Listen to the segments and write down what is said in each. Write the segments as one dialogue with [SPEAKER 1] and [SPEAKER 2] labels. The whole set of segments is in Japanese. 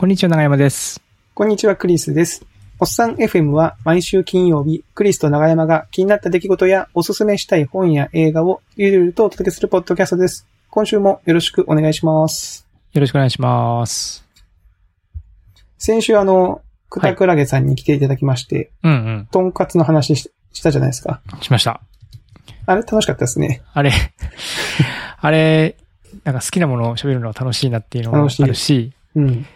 [SPEAKER 1] こんにちは、長山です。
[SPEAKER 2] こんにちは、クリスです。おっさん FM は毎週金曜日、クリスと長山が気になった出来事やおすすめしたい本や映画をゆるゆるとお届けするポッドキャストです。今週もよろしくお願いします。
[SPEAKER 1] よろしくお願いします。
[SPEAKER 2] 先週あの、くたくらげさんに来ていただきまして、
[SPEAKER 1] うんうん。
[SPEAKER 2] とんかつの話ししたじゃないですか。
[SPEAKER 1] しました。
[SPEAKER 2] あれ楽しかったですね。
[SPEAKER 1] あれ、あれ、なんか好きなものを喋るのは楽しいなっていうのもあ
[SPEAKER 2] 楽しい
[SPEAKER 1] るし、
[SPEAKER 2] うん。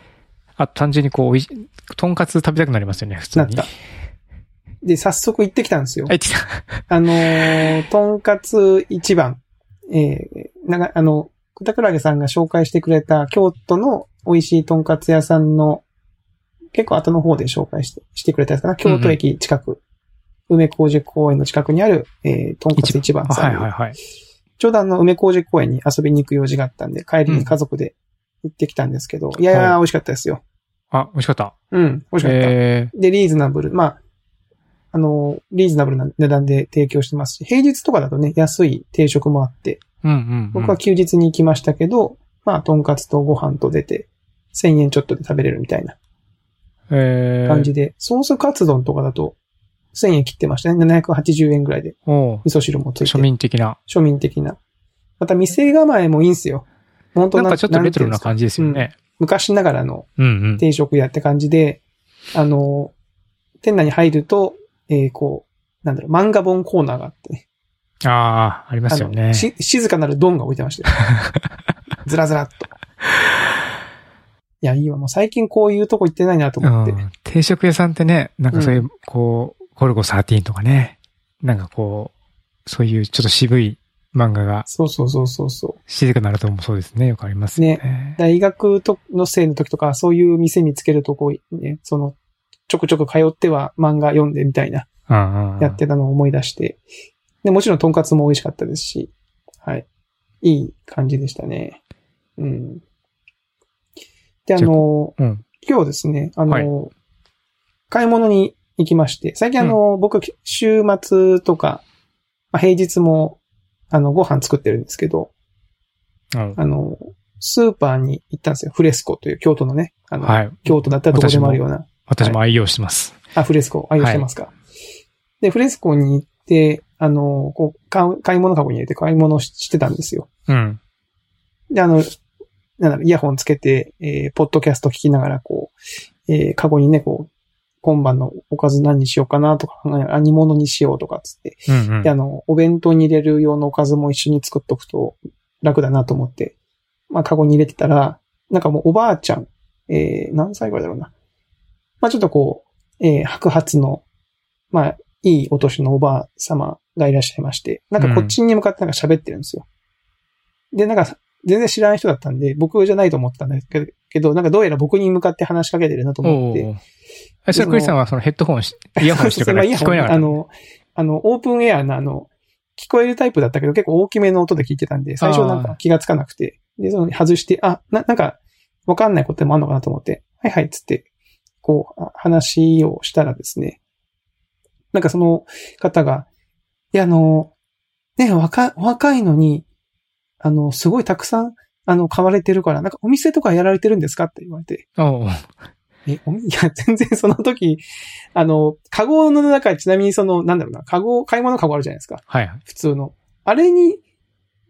[SPEAKER 1] あと単純にこう、とんかつ食べたくなりますよね、普通に。
[SPEAKER 2] なった。で、早速行ってきたんですよ。
[SPEAKER 1] 入ってきた。
[SPEAKER 2] あのー、とんかつ一番、えー、なんか、あの、くたくらげさんが紹介してくれた京都の美味しいとんかつ屋さんの、結構後の方で紹介して、してくれたやつかな。京都駅近く、梅小路公園の近くにある、えー、とんかつ一番
[SPEAKER 1] あ
[SPEAKER 2] さんに。
[SPEAKER 1] はいはいはい。
[SPEAKER 2] ちょうどあの、梅小路公園に遊びに行く用事があったんで、帰りに家族で行ってきたんですけど、いやいや、美味しかったですよ。
[SPEAKER 1] あ、美味しかった。
[SPEAKER 2] うん、美味しかった。
[SPEAKER 1] え
[SPEAKER 2] で、リーズナブル。まあ、あの、リーズナブルな値段で提供してますし、平日とかだとね、安い定食もあって、
[SPEAKER 1] ー、うんうん、うん。
[SPEAKER 2] 僕は休日に行きましたけど、まあ、とんかつとご飯と出て、1000円ちょっとで食べれるみたいな
[SPEAKER 1] えー、
[SPEAKER 2] 感じで、ソースカツ丼とかだと、1000円切ってましたね。780円ぐらいで、味噌汁もついて。
[SPEAKER 1] 庶民的な。
[SPEAKER 2] 庶民的な。また、店構えもいいんすよ。本当
[SPEAKER 1] なんかちょっとレトロな感じですよ。
[SPEAKER 2] なんていうん
[SPEAKER 1] ね。
[SPEAKER 2] 昔ながらの
[SPEAKER 1] うんうん。
[SPEAKER 2] 定食屋って感じで、あの、店内に入ると、えー、こう、なんだろう、漫画本コーナーがあってね、
[SPEAKER 1] ああ、ありますよね。
[SPEAKER 2] し、静かなるドンが置いてましたよ。ずらずらっと。いや、いいわ。もう最近こういうとこ行ってないなと
[SPEAKER 1] う
[SPEAKER 2] 思って。
[SPEAKER 1] ん。定食屋さんってね、なんかそういう、こう、ゴルゴ13とかね、なんかこう、そういうちょっと渋い漫画が
[SPEAKER 2] そうそうそうそうそ
[SPEAKER 1] 静かなるともそうですね。よくありますよね。
[SPEAKER 2] う。大学との生の時とか、そういう店見つけるとこう、ね、その、ちょくちょく通っては漫画読んでみたいな、
[SPEAKER 1] うんうん。
[SPEAKER 2] やってたのを思い出して。で、もちろんとんかつも美味しかったですし、はい。いい感じでしたね。うん。で、あの、
[SPEAKER 1] うん。
[SPEAKER 2] 今日ですね、あの、
[SPEAKER 1] はい
[SPEAKER 2] 買い物に行きまして、最近あの、僕、週末とか、まあ、平日も、あの、ご飯作ってるんですけど、
[SPEAKER 1] うん
[SPEAKER 2] あの、スーパーに行ったんですよ。フレスコという京都のね、あの、
[SPEAKER 1] はい。
[SPEAKER 2] 京都だったらどこでもあるような、
[SPEAKER 1] 私も愛用してます。
[SPEAKER 2] あ、フレスコ愛用してますか？で、フレスコに行って、あの、こう、買い物カゴに入れて買い物ししてたんですよ。
[SPEAKER 1] うん。
[SPEAKER 2] で、あの、なんだろう、イヤホンつけて、えー、ポッドキャスト聞きながら、こう、えー、カゴにね、こう、今晩のおかず何にしようかなとか考えながら、あ煮物にしようとかっつって。
[SPEAKER 1] うんうん
[SPEAKER 2] で、あの、お弁当に入れる用のおかずも一緒に作っとくと楽だなと思って、まあ、カゴに入れてたら、なんかもうおばあちゃん、えー、何歳ぐらいだろうな。まあ、ちょっとこう、えー、白髪の、まあ、いいお年のおばあ様がいらっしゃいまして、なんかこっちに向かってなんか喋ってるんですよ。で、なんか、全然知らない人だったんで、僕じゃないと思ってたんだけど、けどなんかどうやら僕に向かって話しかけてるなと思って、
[SPEAKER 1] え、それクリスさんはそのヘッドホンし、イヤホンしてるから聞こえなかった？
[SPEAKER 2] あの、あの、オープンエアなあの、聞こえるタイプだったけど結構大きめの音で聞いてたんで、最初なんか気がつかなくて、で、その外して、あ、な、なんか、わかんないこともあるのかなと思って、はいはい、つって、こう、あ話をしたらですね、なんかその方が、いや、あの、ね、若若いのに、あの、すごいたくさん、あの、買われてるから、なんかお店とかやられてるんですかって言われて、え、おみ、いや、全然その時、あの、カゴの中にちなみにその、なんだろうな、カゴ、買い物カゴあるじゃないですか。
[SPEAKER 1] はいはい。
[SPEAKER 2] 普通の。あれに、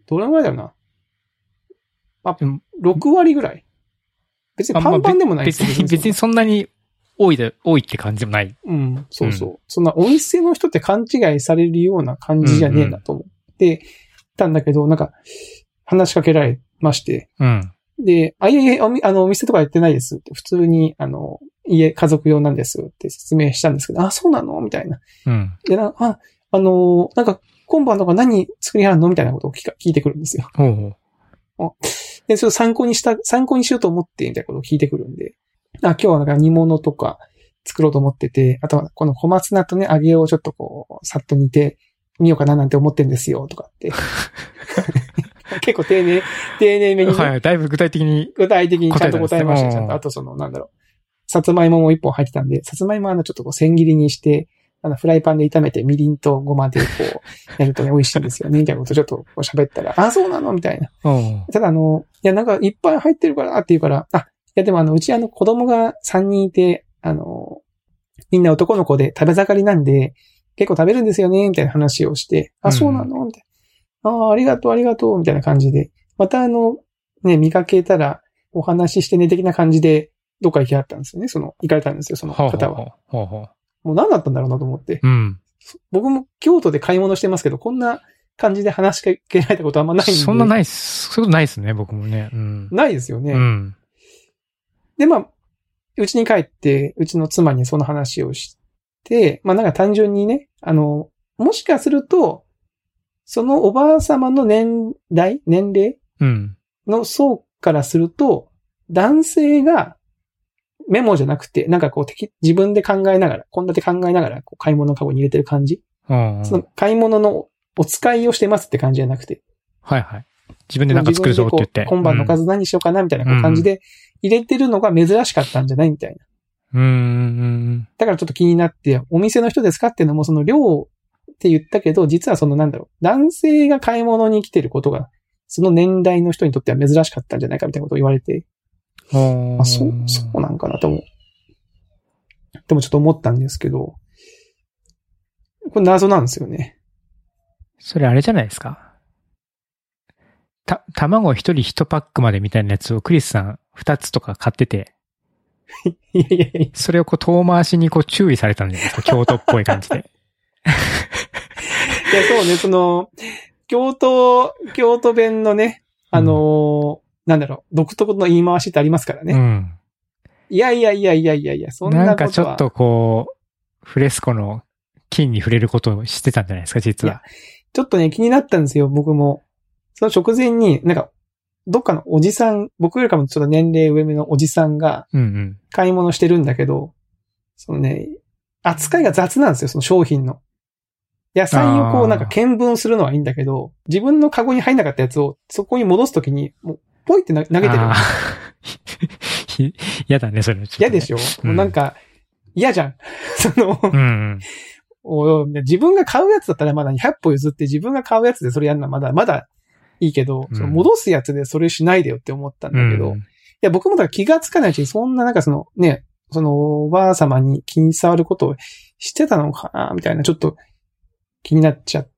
[SPEAKER 2] どれぐらいだろうな。あ
[SPEAKER 1] でも、
[SPEAKER 2] 6割ぐらい。別に
[SPEAKER 1] あ
[SPEAKER 2] パンパンでもない
[SPEAKER 1] 別に、別にそんなに多いで、多いって感じでもない。
[SPEAKER 2] うん、そうそう。そんなお店の人って勘違いされるような感じじゃねえなと思ってたんだけど、なんか、話しかけられまして、
[SPEAKER 1] うん。
[SPEAKER 2] で、あ、いえいえ、おみあの、お店とかやってないですって、普通に、あの、家、家族用なんですって説明したんですけど、あ、そうなの？みたいな。
[SPEAKER 1] うん。
[SPEAKER 2] で、なあ、あのーなんか、今晩とか何作りはるの？みたいなことを聞か聞いてくるんですよ。
[SPEAKER 1] おう
[SPEAKER 2] で、それを参考にした、参考にしようと思って、みたいなことを聞いてくるんで、あ、今日はなんか煮物とか作ろうと思ってて、あとはこの小松菜とね、揚げをちょっとこう、さっと煮てみようかななんて思ってんですよ、とかって。結構丁寧、丁寧めにね、
[SPEAKER 1] はい、だいぶ具体的に。
[SPEAKER 2] 具体的にちゃんと答えましたちゃんと。あとその、なんだろう。さつまいもも一本入ってたんで、さつまいもはあのちょっとこう千切りにして、あのフライパンで炒めてみりんとごまでこう、やるとね、美味しいんですよね、みたいなことちょっと喋ったら、あ、そうなの？みたいな。ただあの、いやなんかいっぱい入ってるからって言うから、あ、やでもあの、うちあの子供が3人いて、あの、みんな男の子で食べ盛りなんで、結構食べるんですよね、みたいな話をして、あ、
[SPEAKER 1] うん
[SPEAKER 2] そうなの？みたいな。ああ、ありがとう、ありがとう、みたいな感じで。またあの、ね、見かけたら、お話ししてね、的な感じで、どっか行きはったんですよね。その、行かれたんですよ、その方は。
[SPEAKER 1] ほうほうほう。
[SPEAKER 2] もう何だったんだろうなと思って。
[SPEAKER 1] うん。
[SPEAKER 2] 僕も京都で買い物してますけど、こんな感じで話しかけられたことあんまないんで。
[SPEAKER 1] そんなないっす。そういうことないっすね、僕もね。うん。
[SPEAKER 2] ないですよね。
[SPEAKER 1] うん。
[SPEAKER 2] で、まあ、うちに帰って、うちの妻にその話をして、まあなんか単純にね、あの、もしかすると、そのおばあ様の年代、年齢
[SPEAKER 1] うん。
[SPEAKER 2] の層からすると、男性がメモじゃなくて、なんかこう敵、自分で考えながら、献立考えながら、こう買い物カゴに入れてる感じ。
[SPEAKER 1] うん。
[SPEAKER 2] その買い物のお使いをしてますって感じじゃなくて、
[SPEAKER 1] はいはい。自分でなんか作るぞって言って。
[SPEAKER 2] 自分でこう今晩のおかず何しようかなみたいなこう感じで入れてるのが珍しかったんじゃないみたいな。
[SPEAKER 1] うん。うん。
[SPEAKER 2] だからちょっと気になって、お店の人ですかっていうのもその量って言ったけど、実はそのなんだろう、男性が買い物に来てることが、その年代の人にとっては珍しかったんじゃないかみたいなことを言われて、
[SPEAKER 1] うん。
[SPEAKER 2] あ、そう、そうなんかなと思う。でもちょっと思ったんですけど、これ謎なんですよね。
[SPEAKER 1] それあれじゃないですか？た、卵一人一パックまでみたいなやつをクリスさん二つとか買ってて、
[SPEAKER 2] いやいやいや、
[SPEAKER 1] それをこう遠回しにこう注意されたんじゃないですか？京都っぽい感じで。
[SPEAKER 2] いや、そうね、その、京都、京都弁のね、あのーなんだろう、独特の言い回しってありますからね。
[SPEAKER 1] うん。
[SPEAKER 2] いやいやいやいやいやいや、そんなことは。
[SPEAKER 1] なんかちょっとこう、フレスコの金に触れることをしてたんじゃないですか、実は。
[SPEAKER 2] ちょっとね、気になったんですよ、僕も。その直前に、なんか、どっかのおじさん、僕よりかもちょっと年齢上目のおじさんが
[SPEAKER 1] うんうん。
[SPEAKER 2] 買い物してるんだけど、そのね、扱いが雑なんですよ、その商品の。野菜をこうなんか見分するのはいいんだけど、自分のカゴに入んなかったやつをそこに戻すときに、もう、ポイってな投げてる
[SPEAKER 1] 嫌 だね、それ、ね。
[SPEAKER 2] 嫌でしょ、
[SPEAKER 1] うん。
[SPEAKER 2] もうなんか、嫌じゃん。その、
[SPEAKER 1] うんうん。
[SPEAKER 2] 自分が買うやつだったらまだ100歩譲って自分が買うやつでそれやるのはまだ、まだいいけど、
[SPEAKER 1] うん。
[SPEAKER 2] その戻すやつでそれしないでよって思ったんだけど、い
[SPEAKER 1] うん。
[SPEAKER 2] や、僕もだから気がつかないうちにそんななんかそのね、そのおばあ様に気に障ることをしてたのかなみたいなちょっと気になっちゃっ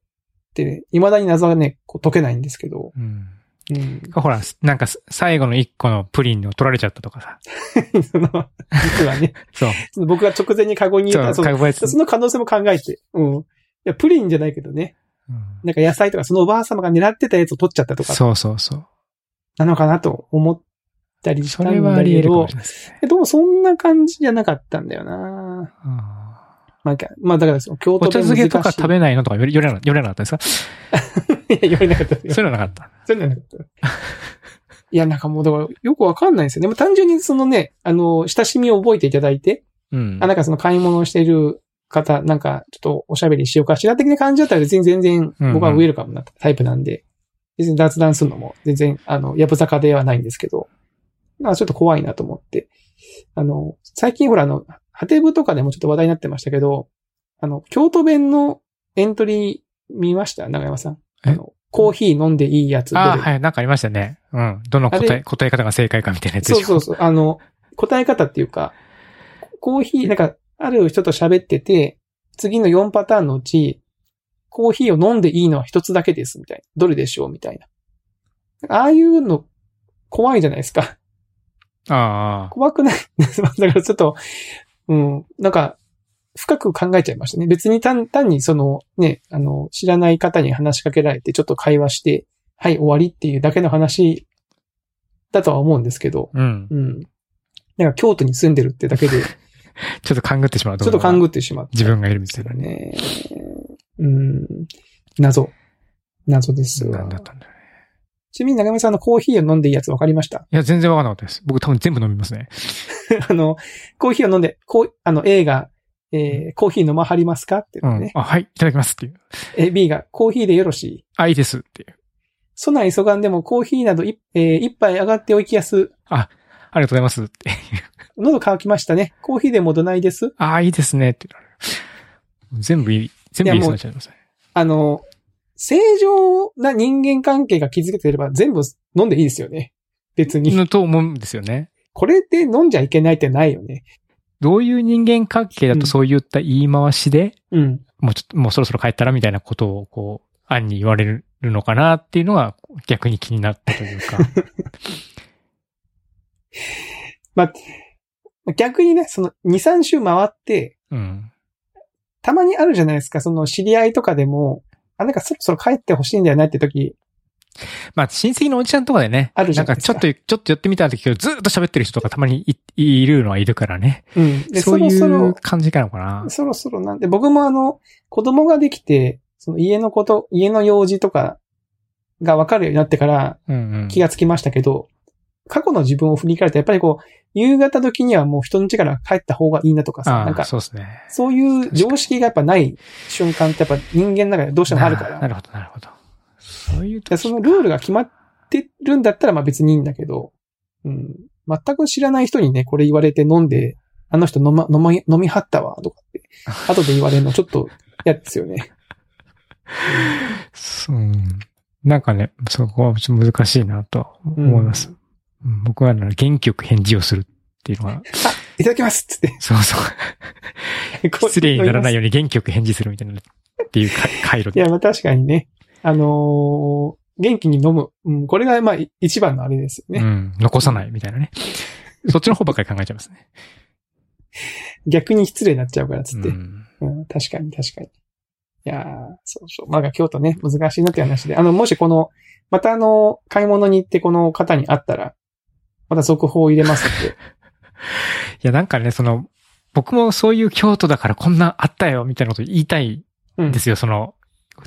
[SPEAKER 2] て、未だに謎はね、こう解けないんですけど、
[SPEAKER 1] うん。
[SPEAKER 2] うん。
[SPEAKER 1] ほら、なんか最後の一個のプリンを取られちゃったとかさ。
[SPEAKER 2] その、実はね、
[SPEAKER 1] そう。
[SPEAKER 2] 僕が直前にカゴに入れた、
[SPEAKER 1] そ、
[SPEAKER 2] の。その可能性も考えて、うん。いや、プリンじゃないけどね。
[SPEAKER 1] うん
[SPEAKER 2] なんか野菜とかそのおばあ様が狙ってたやつを取っちゃったとか、
[SPEAKER 1] そうそうそう。
[SPEAKER 2] なのかなと思ったりしたん
[SPEAKER 1] それはあ
[SPEAKER 2] だけど
[SPEAKER 1] り得るかもしれ、ないですね。
[SPEAKER 2] でもそんな感じじゃなかったんだよな
[SPEAKER 1] あ
[SPEAKER 2] まあ、まあだからその京
[SPEAKER 1] ーお茶。漬けとか食べないのとか言われなかったですか？
[SPEAKER 2] いや、言われなかったですよ。
[SPEAKER 1] そういうのなかった？
[SPEAKER 2] そういうのなかった。いや、なんかもうだからよくわかんないんですよね。でも単純にそのね、あの、親しみを覚えていただいて、
[SPEAKER 1] うん。
[SPEAKER 2] あ、なんかその買い物をしている方、なんかちょっとおしゃべりしようかしら的な感じだったら別に全然
[SPEAKER 1] うんうん
[SPEAKER 2] 僕はウェルカムなタイプなんで、別に雑談するのも全然、あの、やぶ坂ではないんですけど、まあちょっと怖いなと思って。あの、最近ほらあの、ハテブとかでもちょっと話題になってましたけど、あの、京都弁のエントリー見ました？長山さん。
[SPEAKER 1] え？
[SPEAKER 2] あの、コーヒー飲んでいいやつ。
[SPEAKER 1] ああ、はい、なんかありましたね。うん。どの答
[SPEAKER 2] あ
[SPEAKER 1] え、答え方が正解かみたいなやつでしょ？
[SPEAKER 2] そうそうそう。あの、答え方っていうか、コーヒー、なんか、ある人と喋ってて、次の4パターンのうち、コーヒーを飲んでいいのは一つだけです、みたいな。どれでしょうみたいな。ああいうの、怖いじゃないですか。
[SPEAKER 1] ああ。
[SPEAKER 2] 怖くない？だからちょっと、うん、なんか、深く考えちゃいましたね。別に単単にその、ね、あの、知らない方に話しかけられて、ちょっと会話して、はい、終わりっていうだけの話だとは思うんですけど、
[SPEAKER 1] うん。
[SPEAKER 2] うん。なんか京都に住んでるってだけで、
[SPEAKER 1] ちょっと勘ぐってしまう
[SPEAKER 2] ちょっと勘ぐ
[SPEAKER 1] っ
[SPEAKER 2] ってしまった。
[SPEAKER 1] 自分がいるみたいなね。
[SPEAKER 2] ね。うん。謎。謎ですわ
[SPEAKER 1] なんだったんだろ。
[SPEAKER 2] ちなみに長見さんのコーヒーを飲んでいいやつ分かりました？
[SPEAKER 1] いや、全然わかんなかったです。僕多分全部飲みますね。
[SPEAKER 2] あの、コーヒーを飲んで、こう、あの、A が、えー、コーヒー飲まはりますかっていうのね。。
[SPEAKER 1] うんあ、はい、いただきますっていう。
[SPEAKER 2] え、B が、コーヒーでよろしい？
[SPEAKER 1] あ、いいですっていう。
[SPEAKER 2] そない急がんでもコーヒーなどい、えー一杯上がっておいきやす。
[SPEAKER 1] ありがとうございますって。
[SPEAKER 2] 喉乾きましたね。コーヒーでもどないです？
[SPEAKER 1] ああ、いいですねって。全部いい、全部いいですね。
[SPEAKER 2] あの、正常な人間関係が築けてれば全部飲んでいいですよね。別に。
[SPEAKER 1] のと思うんですよね。
[SPEAKER 2] これで飲んじゃいけないってないよね。
[SPEAKER 1] どういう人間関係だとそういった言い回しで、
[SPEAKER 2] うん。
[SPEAKER 1] もうちょっと、もうそろそろ帰ったらみたいなことを、こう、案に言われるのかなっていうのが逆に気になったというか。
[SPEAKER 2] 逆にね、その2、3週回って、
[SPEAKER 1] うん。
[SPEAKER 2] たまにあるじゃないですか、その知り合いとかでも、あ、なんかそろそろ帰ってほしいんだよなって時、
[SPEAKER 1] まあ、親戚のおじちゃんとかでね、
[SPEAKER 2] あるじゃ
[SPEAKER 1] な
[SPEAKER 2] なんいですか
[SPEAKER 1] かちょっと、ちょっと寄ってみたんだけど、ずっと喋ってる人とかたまにいいるのはいるからね。
[SPEAKER 2] うん。で、
[SPEAKER 1] そ
[SPEAKER 2] そう
[SPEAKER 1] いう
[SPEAKER 2] ろ、
[SPEAKER 1] 感じなのかな。
[SPEAKER 2] そろそろなんで、僕もあの、子供ができて、その家のこと、家の用事とかが分かるようになってから
[SPEAKER 1] うんうん。
[SPEAKER 2] 気がつきましたけど、過去の自分を振り返ると、やっぱりこう、夕方時にはもう人の家から帰った方がいいなとかさ、なんか、
[SPEAKER 1] そうですね。
[SPEAKER 2] そういう常識がやっぱない瞬間ってやっぱ人間の中でどうしてもあるから。
[SPEAKER 1] ななるほど、なるほど。そういう
[SPEAKER 2] でそのルールが決まってるんだったらまあ別にいいんだけど、うん。全く知らない人にね、これ言われて飲んで、あの人飲ま、飲み、飲みはったわ、とかって、後で言われるのちょっと嫌ですよね。
[SPEAKER 1] うん。なんかね、そこはちょっと難しいなと思います。うん僕は元気よく返事をするっていうのは、
[SPEAKER 2] いただきますっつって。
[SPEAKER 1] そうそう。失礼にならない
[SPEAKER 2] い
[SPEAKER 1] ように元気よく返事するみたいな、っていうか回路で。
[SPEAKER 2] や、まあ確かにね。あのー元気に飲む。うん、これがまあい一番のあれですよね。
[SPEAKER 1] うん。残さないみたいなね。そっちの方ばっかり考えちゃいますね。
[SPEAKER 2] 逆に失礼になっちゃうからっつって。
[SPEAKER 1] うん。
[SPEAKER 2] うん、確かに確かに。いやーそうそう。まあ、京都ね、難しいなっていう話で。あの、もしこの、またあの、買い物に行ってこの方に会ったら、また続報を入れますって。
[SPEAKER 1] いや、なんかね、その、僕もそういう京都だからこんなあったよ、みたいなこと言いたい
[SPEAKER 2] うん
[SPEAKER 1] んで。すよ、その、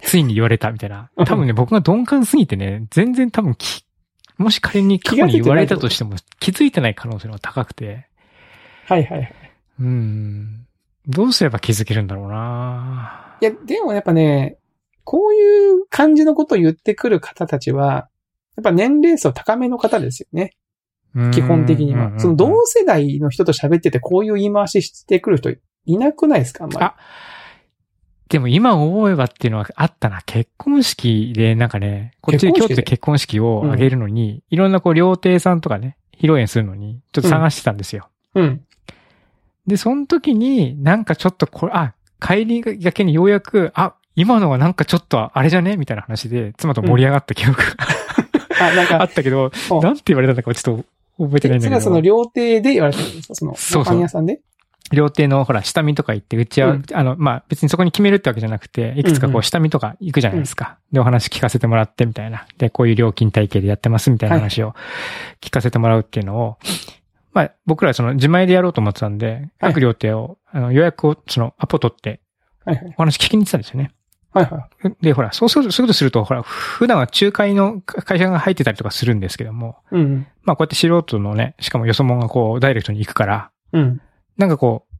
[SPEAKER 1] ついに言われたみたいな
[SPEAKER 2] うん。
[SPEAKER 1] 多分ね、僕が鈍感すぎてね、全然多分き、もし仮に過去に言われたとしても気づいてない可能性が高くて、
[SPEAKER 2] はいはいはい。
[SPEAKER 1] うん。どうすれば気づけるんだろうない
[SPEAKER 2] や、でもやっぱね、こういう感じのことを言ってくる方たちは、やっぱ年齢層高めの方ですよね。基本的には。その同世代の人と喋っててこういう言い回ししてくる人いなくないですかあんまり？
[SPEAKER 1] あでも今思えばっていうのはあったな。結婚式でなんかね、こっちで京都で結婚式を挙げるのに、いろんなこう料亭さんとかね、披露宴するのに、ちょっと探してたんですよ。
[SPEAKER 2] うん。
[SPEAKER 1] で、その時に、なんかちょっとこれ、あ、帰りがけにようやく、あ、今のはなんかちょっとあれじゃね？みたいな話で、妻と盛り上がった記憶が、
[SPEAKER 2] あ、なん
[SPEAKER 1] あ
[SPEAKER 2] か
[SPEAKER 1] っ、たけど、
[SPEAKER 2] うん
[SPEAKER 1] なんて言われたのかちょっと覚えてないんだけど。
[SPEAKER 2] それはその料亭で言われてるんですか？その、
[SPEAKER 1] そうそう
[SPEAKER 2] 屋さんで？
[SPEAKER 1] 料亭のほら、下見とか行って、うちは、
[SPEAKER 2] うん
[SPEAKER 1] あの、まあ、別にそこに決めるってわけじゃなくて、いくつか
[SPEAKER 2] うんうん
[SPEAKER 1] こう、下見とか行くじゃないですか。で、お話聞かせてもらってみたいな。で、こういう料金体系でやってますみたいな話を聞かせてもらうっていうのを、まあ、僕らその自前でやろうと思ってたんで、
[SPEAKER 2] はい
[SPEAKER 1] 各料亭を、あの、予約を、その、アポ取って、
[SPEAKER 2] はいはい。
[SPEAKER 1] お話聞きに行ってたんですよね。
[SPEAKER 2] はいはい。
[SPEAKER 1] で、ほら、そうする、とすると、ほら、普段は仲介の会社が入ってたりとかするんですけども、
[SPEAKER 2] うん。
[SPEAKER 1] まあ、こうやって素人のね、しかもよそ者がこう、ダイレクトに行くから、
[SPEAKER 2] うん。
[SPEAKER 1] なんかこう、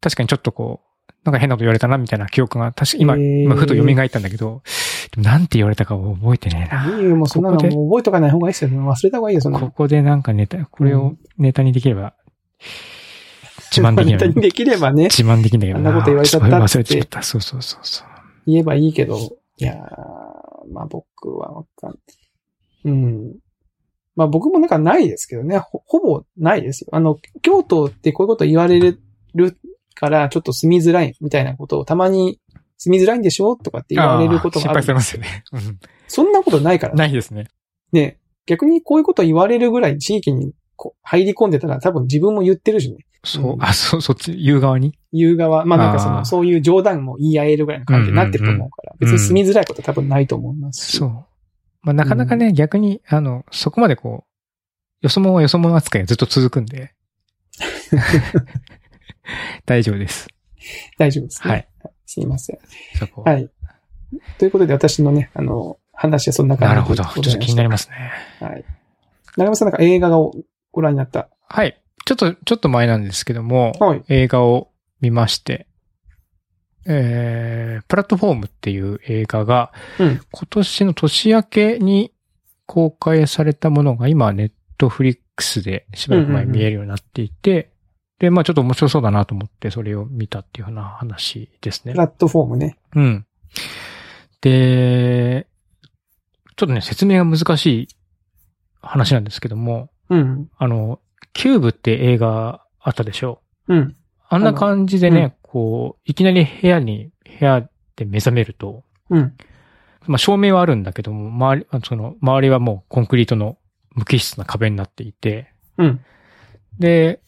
[SPEAKER 1] 確かにちょっとこう、なんか変なこと言われたなみたいな記憶が、確か今、今ふと蘇ったんだけど、なんて言われたかを覚えてねえな。
[SPEAKER 2] いいよ、もうそんなの覚えとかない方がいいですよ。忘れた方がいいよ、そんなの。
[SPEAKER 1] ここでなんかネタ、これをネタにできれば、自慢できない。
[SPEAKER 2] にできればね、
[SPEAKER 1] 自慢できんだけど
[SPEAKER 2] あんなこと言われちゃった
[SPEAKER 1] そう
[SPEAKER 2] って
[SPEAKER 1] 忘れちゃった。そうそうそうそう。
[SPEAKER 2] 言えばいいけど、いやー、まあ僕はわかんうん。まあ僕もなんかないですけどね。ほ、ほぼないですよ。あの、京都ってこういうこと言われるから、ちょっと住みづらいみたいなことをたまに、住みづらいんでしょとかって言われることがある
[SPEAKER 1] 心配されますよ ね。うん
[SPEAKER 2] そんなことないからね。
[SPEAKER 1] ないですね。
[SPEAKER 2] ね。逆にこういうこと言われるぐらい地域に入り込んでたら多分自分も言ってるしね。
[SPEAKER 1] そうう。
[SPEAKER 2] ん
[SPEAKER 1] あ、そう、そっち、言う側に？
[SPEAKER 2] 言う側、まあなんかその、そういう冗談も言い合えるぐらいの関係になってると思うから、別に住みづらいこと多分ないと思いますし。
[SPEAKER 1] そう。まあ、なかなかね、逆に、あの、そこまでこう、よそ者はよそ者扱いがずっと続くんで。大丈夫です。
[SPEAKER 2] 大丈夫ですね。
[SPEAKER 1] はい。
[SPEAKER 2] すいません。
[SPEAKER 1] そこ。
[SPEAKER 2] はい。ということで、私のね、あの、話はそんな感じ
[SPEAKER 1] なるほど。ちょっと気になりますね。
[SPEAKER 2] す。はい。長山さんなんか映画をご覧になった？
[SPEAKER 1] はい。ちょっと、ちょっと前なんですけども、
[SPEAKER 2] はい。
[SPEAKER 1] 映画を見まして、えー、プラットフォームっていう映画が、
[SPEAKER 2] うん
[SPEAKER 1] 今年の年明けに公開されたものが今、ネッネットフリックスでしばらく前に見えるようになっていて、で、まあちょっと面白そうだなと思って、それを見たっていうような話ですね
[SPEAKER 2] プ。ラットフォームね。
[SPEAKER 1] うん。で、ちょっとね、説明が難しい話なんですけども、
[SPEAKER 2] うん。
[SPEAKER 1] あの、キューブって映画あったでしょ？
[SPEAKER 2] うん。
[SPEAKER 1] あんな感じでね、
[SPEAKER 2] うん
[SPEAKER 1] こう、いきなり部屋に、部屋で目覚めると、
[SPEAKER 2] うん。
[SPEAKER 1] まあ照明はあるんだけども、周り、あその、周りはもうコンクリートの無機質な壁になっていて、
[SPEAKER 2] うん。
[SPEAKER 1] で、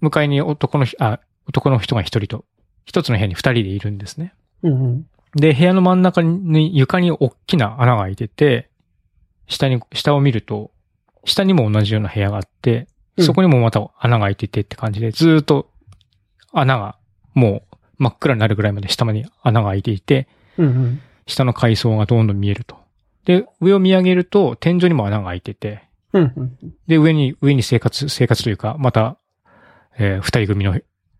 [SPEAKER 1] 向かいに男のひ、あ、男の人が一人と、一つの部屋に二人でいるんですね。
[SPEAKER 2] うん。
[SPEAKER 1] で、部屋の真ん中に床に大きな穴が開いてて、下に、下を見ると、下にも同じような部屋があって、
[SPEAKER 2] うん
[SPEAKER 1] そこにもまた穴が開いててって感じで、ずーっと穴がもう真っ暗になるぐらいまで下まで穴が開いていて、
[SPEAKER 2] うん。
[SPEAKER 1] 下の階層がどんどん見えると。で、上を見上げると天井にも穴が開いてて、
[SPEAKER 2] うん。
[SPEAKER 1] で、上に、上に生活、生活というか、また、えー二人組の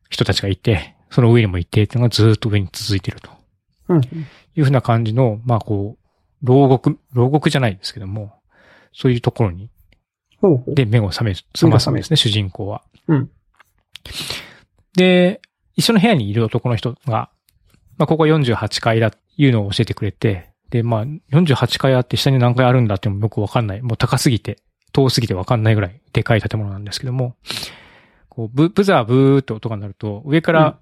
[SPEAKER 1] 人たちがいて、その上にもいて、っていうのがずーっと上に続いていると。
[SPEAKER 2] うん。
[SPEAKER 1] いうふうな感じの、まあこう、牢獄、牢獄じゃないですけども、そういうところに。で目を覚め、覚ますんですね、主人公は。
[SPEAKER 2] うん。
[SPEAKER 1] で、一緒の部屋にいる男の人が、まあここは48階だっていうのを教えてくれて、で、まあ48階あって下に何階あるんだってもよくわかんない。もう高すぎて、遠すぎてわかんないぐらいでかい建物なんですけども、こう、ブ、ブザーブーって音が鳴ると、上から、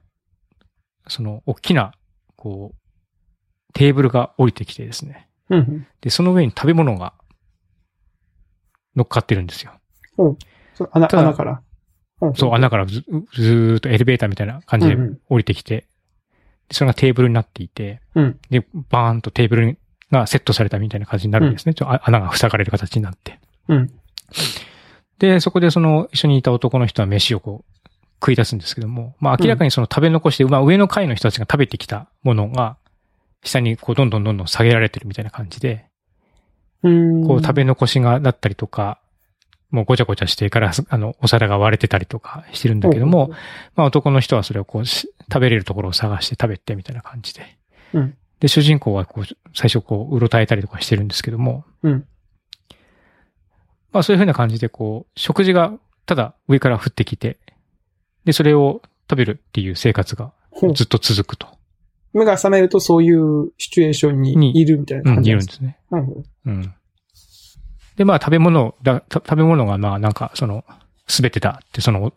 [SPEAKER 1] その、大きな、こう、テーブルが降りてきてですね。
[SPEAKER 2] うん。
[SPEAKER 1] で、その上に食べ物が乗っかってるんですよ。
[SPEAKER 2] そう穴、穴から。
[SPEAKER 1] そう、穴からずずーっとエレベーターみたいな感じで
[SPEAKER 2] うんうん
[SPEAKER 1] 降りてきて、でそれがテーブルになっていて、
[SPEAKER 2] うん。
[SPEAKER 1] で、バーンとテーブルがセットされたみたいな感じになるんですね。ちょあ穴が塞がれる形になって。
[SPEAKER 2] うん。
[SPEAKER 1] で、そこでその一緒にいた男の人は飯をこう食い出すんですけども、まあ明らかにその食べ残して、まあ上の階の人たちが食べてきたものが、下にこうどんどんどんどん下げられてるみたいな感じで、
[SPEAKER 2] うん。
[SPEAKER 1] こう食べ残しがだったりとか、もうごちゃごちゃしてから、あの、お皿が割れてたりとかしてるんだけども、まあ男の人はそれをこうし食べれるところを探して食べてみたいな感じで。
[SPEAKER 2] うん
[SPEAKER 1] で、主人公はこう、最初こう、うろたえたりとかしてるんですけども、
[SPEAKER 2] うん。
[SPEAKER 1] まあそういう風な感じでこう、食事がただ上から降ってきて、で、それを食べるっていう生活がずっと続くと。
[SPEAKER 2] 目が覚めるとそういうシチュエーションにいるみたいな
[SPEAKER 1] うん、
[SPEAKER 2] 感じなんです
[SPEAKER 1] いるんですね。
[SPEAKER 2] うん。
[SPEAKER 1] うん。で、まあ食べ物だ、た食べ物がまあなんかその、すべてだってその、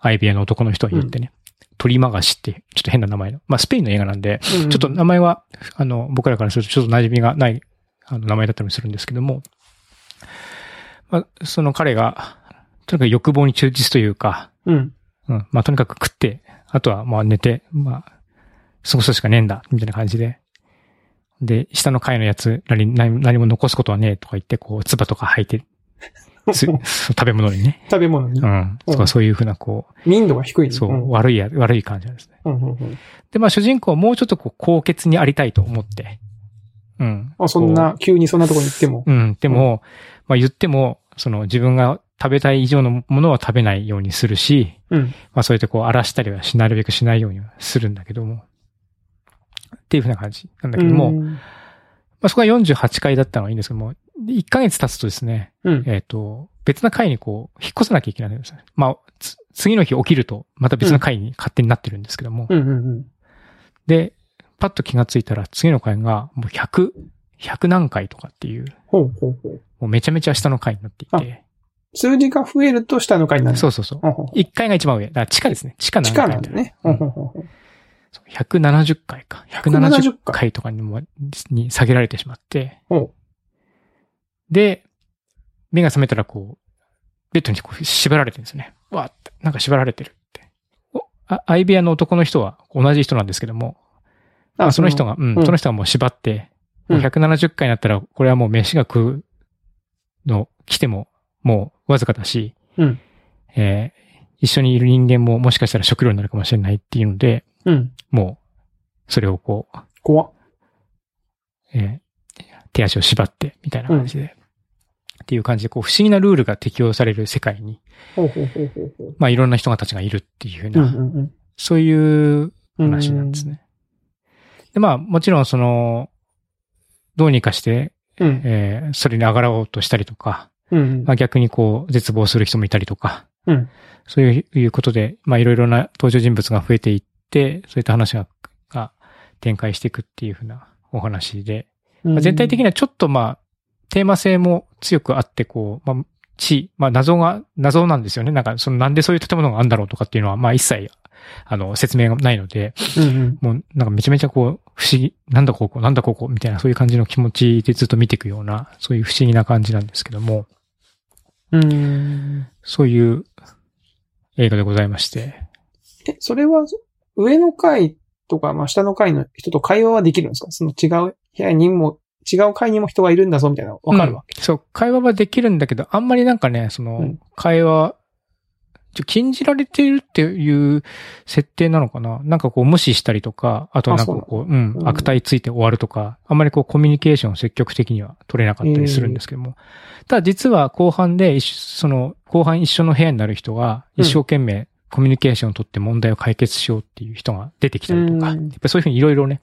[SPEAKER 1] アイビアの男の人は言ってね。鳥マガシって、ちょっと変な名前の。まあスペインの映画なんで、
[SPEAKER 2] ちょ
[SPEAKER 1] ちょっと名前は、あの、僕らからするとちょっと馴染みがない、あの、名前だったりするんですけども、まあ、その彼が、とにかく欲望に忠実というか、
[SPEAKER 2] うん。
[SPEAKER 1] うん、まあとにかく食って、あとはまあ寝て、まあ、過ごすしかねえんだ、みたいな感じで。で、下の階のやつらに何何も残すことはねえとか言って、こう、唾とか吐いて、す食べ物にね。
[SPEAKER 2] 食べ物に
[SPEAKER 1] う。ん。
[SPEAKER 2] うん
[SPEAKER 1] そうそういうふうな、こ
[SPEAKER 2] 民度が低いね
[SPEAKER 1] う、そう、
[SPEAKER 2] ん
[SPEAKER 1] 悪いや、悪い感じなんですね。
[SPEAKER 2] うんうんうん
[SPEAKER 1] で、まあ主人公はもうちょっとこう、高潔にありたいと思って。うん。
[SPEAKER 2] あ、そんな、急にそんなところに行っても。
[SPEAKER 1] うん。でも、まあ言っても、その自分が食べたい以上のものは食べないようにするし、
[SPEAKER 2] うん。
[SPEAKER 1] まあそうやってこう荒らしたりはしなるべくしないようにはするんだけども。っていうふうな感じなんだけども、ま
[SPEAKER 2] うん
[SPEAKER 1] あそこは48回だったのはいいんですけども、1ヶ月経つとですね、
[SPEAKER 2] うん。
[SPEAKER 1] えっ、と、別な階にこう、引っ越さなきゃいけないんですよね。まあ、つ次の日起きると、また別の階に勝手になってるんですけども、
[SPEAKER 2] うんうんうん。
[SPEAKER 1] で、パッと気がついたら次の階がもう100、100何回とかっていう、
[SPEAKER 2] ほうほうほう。
[SPEAKER 1] もうめちゃめちゃ下の階になっていて、
[SPEAKER 2] 数字が増えると下の階になる。
[SPEAKER 1] そうそうそう。
[SPEAKER 2] ほうほう
[SPEAKER 1] 1階が一番上。だから地下ですね。地下
[SPEAKER 2] 地
[SPEAKER 1] 何階な
[SPEAKER 2] 下なんだね。ほうほうほう
[SPEAKER 1] 170回か。
[SPEAKER 2] 170
[SPEAKER 1] 170回とかにも、に下げられてしまって、
[SPEAKER 2] ほ
[SPEAKER 1] で、目が覚めたらこう、ベッドにこう縛られてるんですよね。わーって、なんか縛られてるって。おあアイビアの男の人は同じ人なんですけども、
[SPEAKER 2] う。
[SPEAKER 1] あその人が、うん、
[SPEAKER 2] うん
[SPEAKER 1] その人がもう縛って、う
[SPEAKER 2] ん
[SPEAKER 1] 170回になったら、これはもう飯が食うの、来ても、もうわずかだし、
[SPEAKER 2] うん
[SPEAKER 1] えー一緒にいる人間ももしかしたら食料になるかもしれないっていうので、
[SPEAKER 2] うん。
[SPEAKER 1] もう、それをこう、
[SPEAKER 2] 怖っ。
[SPEAKER 1] えー手足を縛って、みたいな感じで、っていう感じで、こう、不思議なルールが適用される世界に、
[SPEAKER 2] ほうほうほうほうほう。
[SPEAKER 1] まあ、いろんな人がたちがいるっていうふう
[SPEAKER 2] うん
[SPEAKER 1] な、
[SPEAKER 2] うん
[SPEAKER 1] そういう
[SPEAKER 2] うん。
[SPEAKER 1] 話なんですね。で、まあ、もちろん、その、どうにかして、
[SPEAKER 2] うん。
[SPEAKER 1] えーそれに上がろうとしたりとか、
[SPEAKER 2] うん。
[SPEAKER 1] まあ、逆にこう、絶望する人もいたりとか、
[SPEAKER 2] うん。
[SPEAKER 1] そういういうことで、まあ、いろいろな登場人物が増えていって、そういった話がが展開していくっていうふうなお話で、まあ全体的にはちょっとまあ、テーマ性も強くあって、こう、まあ、地、まあ謎が、謎なんですよね。なんか、そのなんでそういう建物があるんだろうとかっていうのは、まあ一切、あの、説明がないので、
[SPEAKER 2] うんうん。
[SPEAKER 1] もうなんかめちゃめちゃこう、不思議、なんだここ、なんだここ、みたいなそういう感じの気持ちでずっと見ていくような、そういう不思議な感じなんですけども、
[SPEAKER 2] うん。
[SPEAKER 1] そういう映画でございまして、
[SPEAKER 2] え、それは、上の階とか、まあ、下の階の人と会話はできるんですか？その違う部屋にも、違う階にも人がいるんだぞ、みたいなのわかるわけ。
[SPEAKER 1] うん。そう、会話はできるんだけど、あんまりなんかね、その、
[SPEAKER 2] うん。
[SPEAKER 1] 会話、ちょ禁じられているっていう設定なのかな？なんかこう無視したりとか、あとなんかこう、うん
[SPEAKER 2] う、ん。
[SPEAKER 1] 悪態ついて終わるとか、あんまりこうコミュニケーションを積極的には取れなかったりするんですけども。ただ実は後半でその、後半一緒の部屋になる人が一生懸命コミュニケーションを取って問題を解決しようっていう人が出てきたりとか、
[SPEAKER 2] うん
[SPEAKER 1] やっぱりそういうふうにいろいろね、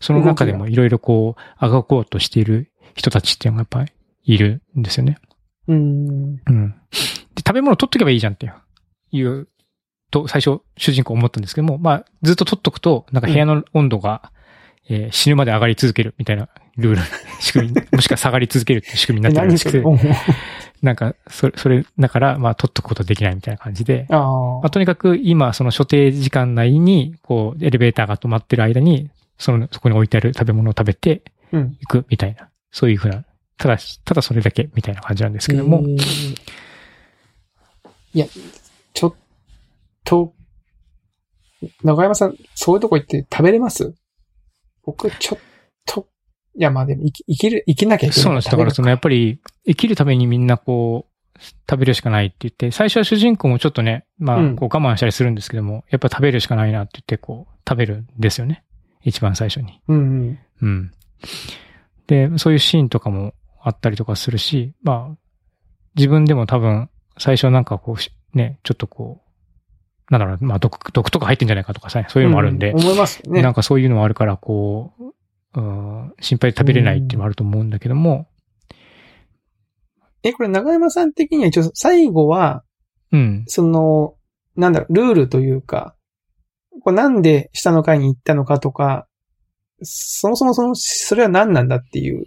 [SPEAKER 1] その中でもいろいろこう、あがこうとしている人たちっていうのがやっぱりいるんですよね。
[SPEAKER 2] うん。
[SPEAKER 1] うん。で、食べ物取っとけばいいじゃんっていう、いう、と、最初、主人公思ったんですけども、まあ、ずっと取っとくと、なんか部屋の温度が、えー死ぬまで上がり続けるみたいなルール、仕組み、もしくは下がり続けるっていう仕組みになってるらしくて、
[SPEAKER 2] 何それ
[SPEAKER 1] なんか、それ、それ、だから、まあ、取っとくことはできないみたいな感じで、
[SPEAKER 2] あ
[SPEAKER 1] まあ、とにかく今、その所定時間内に、こう、エレベーターが止まってる間に、その、そこに置いてある食べ物を食べて
[SPEAKER 2] あ。うん。
[SPEAKER 1] いくみたいな、そういうふうな、ただ、ただそれだけみたいな感じなんですけども、
[SPEAKER 2] えーいや、ちょっと、長山さん、そういうとこ行って食べれます？僕、ちょっと、いや、まあでも生き、生きる、生きなきゃいけない。
[SPEAKER 1] そうなんです。だからそのやっぱり生きるためにみんなこう、食べるしかないって言って、最初は主人公もちょっとね、まあ、
[SPEAKER 2] うん
[SPEAKER 1] こう我慢したりするんですけども、やっぱ食べるしかないなって言って、こう、食べるんですよね。一番最初に。
[SPEAKER 2] うんうん。
[SPEAKER 1] うん。で、そういうシーンとかもあったりとかするし、まあ、自分でも多分、最初なんかこうし、ね、ちょっとこう、なんだろう、まあ毒、毒とか入ってんじゃないかとかさ、そういうのもあるんで、
[SPEAKER 2] う思いますよね。
[SPEAKER 1] なんかそういうのもあるから、こう、うん、心配で食べれないっていうのもあると思うんだけども、
[SPEAKER 2] え、これ長山さん的には一応最後は、
[SPEAKER 1] うん。
[SPEAKER 2] その、なんだろう、ルールというか、これなんで下の階に行ったのかとか、そもそもその、それは何なんだっていう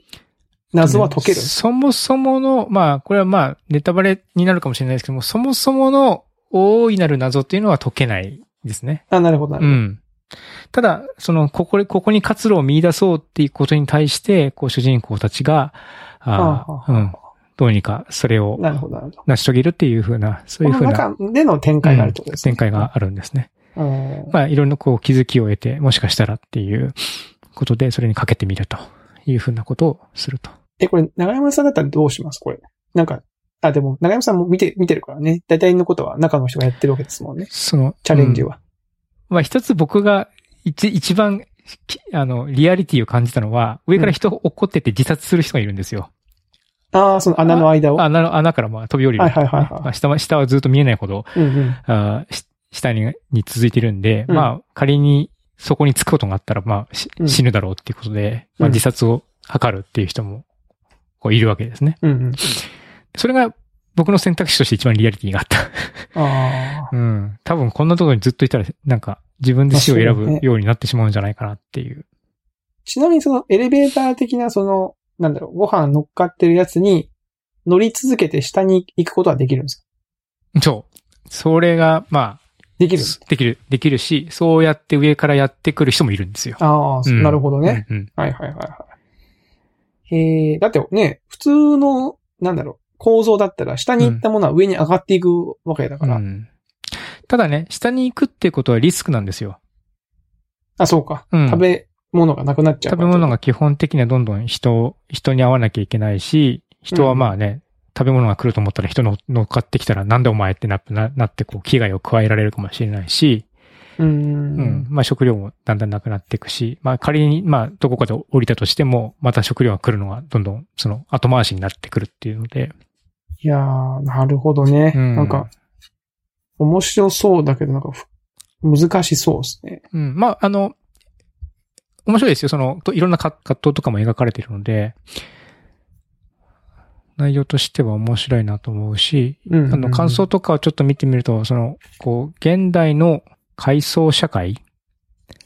[SPEAKER 2] 謎は解ける？んです
[SPEAKER 1] そもそもの、まあ、これはまあ、ネタバレになるかもしれないですけども、そもそもの大いなる謎っていうのは解けないですね。
[SPEAKER 2] あ、なるほど、なるほど。
[SPEAKER 1] うん。ただ、その、ここで、ここに活路を見出そうっていうことに対して、こう、主人公たちが、あ
[SPEAKER 2] はあ
[SPEAKER 1] うん。どうにかそれを
[SPEAKER 2] なるほど。
[SPEAKER 1] 成し遂げるっていうふうな、そういうふうな
[SPEAKER 2] 中での展開があるってことですね。
[SPEAKER 1] 展開があるんですね。
[SPEAKER 2] うん。
[SPEAKER 1] まあ、いろんなこう気づきを得て、もしかしたらっていうことで、それにかけてみるというふうなことをすると。
[SPEAKER 2] え、これ、長山さんだったらどうします？これ。なんか、あ、でも、長山さんも見て、見てるからね。大体のことは中の人がやってるわけですもんね。
[SPEAKER 1] その、
[SPEAKER 2] チャレンジ
[SPEAKER 1] うん
[SPEAKER 2] は。
[SPEAKER 1] まあ、一つ僕が一、一番、きあの、リアリティを感じたのは、上から人を怒ってて自殺する人がいるんですよ。
[SPEAKER 2] ああ、その穴の間を。
[SPEAKER 1] 穴の、穴からまあ飛び降りる、
[SPEAKER 2] はいはいはいはい
[SPEAKER 1] まあ下は、下はずっと見えないほど、
[SPEAKER 2] うんうん。
[SPEAKER 1] あ下に、に続いてるんで、
[SPEAKER 2] うん
[SPEAKER 1] まあ、仮にそこに着くことがあったら、まあ、し
[SPEAKER 2] うん
[SPEAKER 1] 死ぬだろうっていうことで、まあ、
[SPEAKER 2] うん
[SPEAKER 1] 自殺を図るっていう人も、こういるわけですね。
[SPEAKER 2] うんうん。
[SPEAKER 1] それが僕の選択肢として一番リアリティがあった。
[SPEAKER 2] ああ。
[SPEAKER 1] うん。多分こんなところにずっといたら、なんか自分で死を選ぶようになってしまうんじゃないかなっていう。
[SPEAKER 2] ちなみにそのエレベーター的なその、なんだろう、ご飯乗っかってるやつに乗り続けて下に行くことはできるんですか？
[SPEAKER 1] そう。それが、ま
[SPEAKER 2] できる
[SPEAKER 1] あ、できる、できるし、そうやって上からやってくる人もいるんですよ。
[SPEAKER 2] ああ、
[SPEAKER 1] うん
[SPEAKER 2] なるほどね。。
[SPEAKER 1] うんうん
[SPEAKER 2] はいはいはいはい。へえ、だってね、普通の、なんだろう、構造だったら下に行ったものは上に上がっていくわけだから。
[SPEAKER 1] うんただね、下に行くってことはリスクなんですよ。
[SPEAKER 2] あ、そうか、
[SPEAKER 1] うん
[SPEAKER 2] 食べ物がなくなっちゃう。
[SPEAKER 1] 食べ物が基本的にはどんどん人、人に会わなきゃいけないし、人はまあね、食べ物が来ると思ったら人の乗っかってきたらなんでお前ってなななってこう危害を加えられるかもしれないし、
[SPEAKER 2] うー。
[SPEAKER 1] うんん。まあ食料もだんだんなくなっていくし、まあ仮に、まあどこかで降りたとしても、また食料が来るのがどんどんその後回しになってくるっていうので、
[SPEAKER 2] いやー、なるほどね。
[SPEAKER 1] うん
[SPEAKER 2] なんか、面白そうだけど、なんかふ、難しそうですね。
[SPEAKER 1] うん。まああの、面白いですよ。その、といろんな葛葛藤とかも描かれているので、内容としては面白いなと思うし、
[SPEAKER 2] うん。
[SPEAKER 1] あの、感想とかをちょっと見てみると、その、こう、現代の階層社会、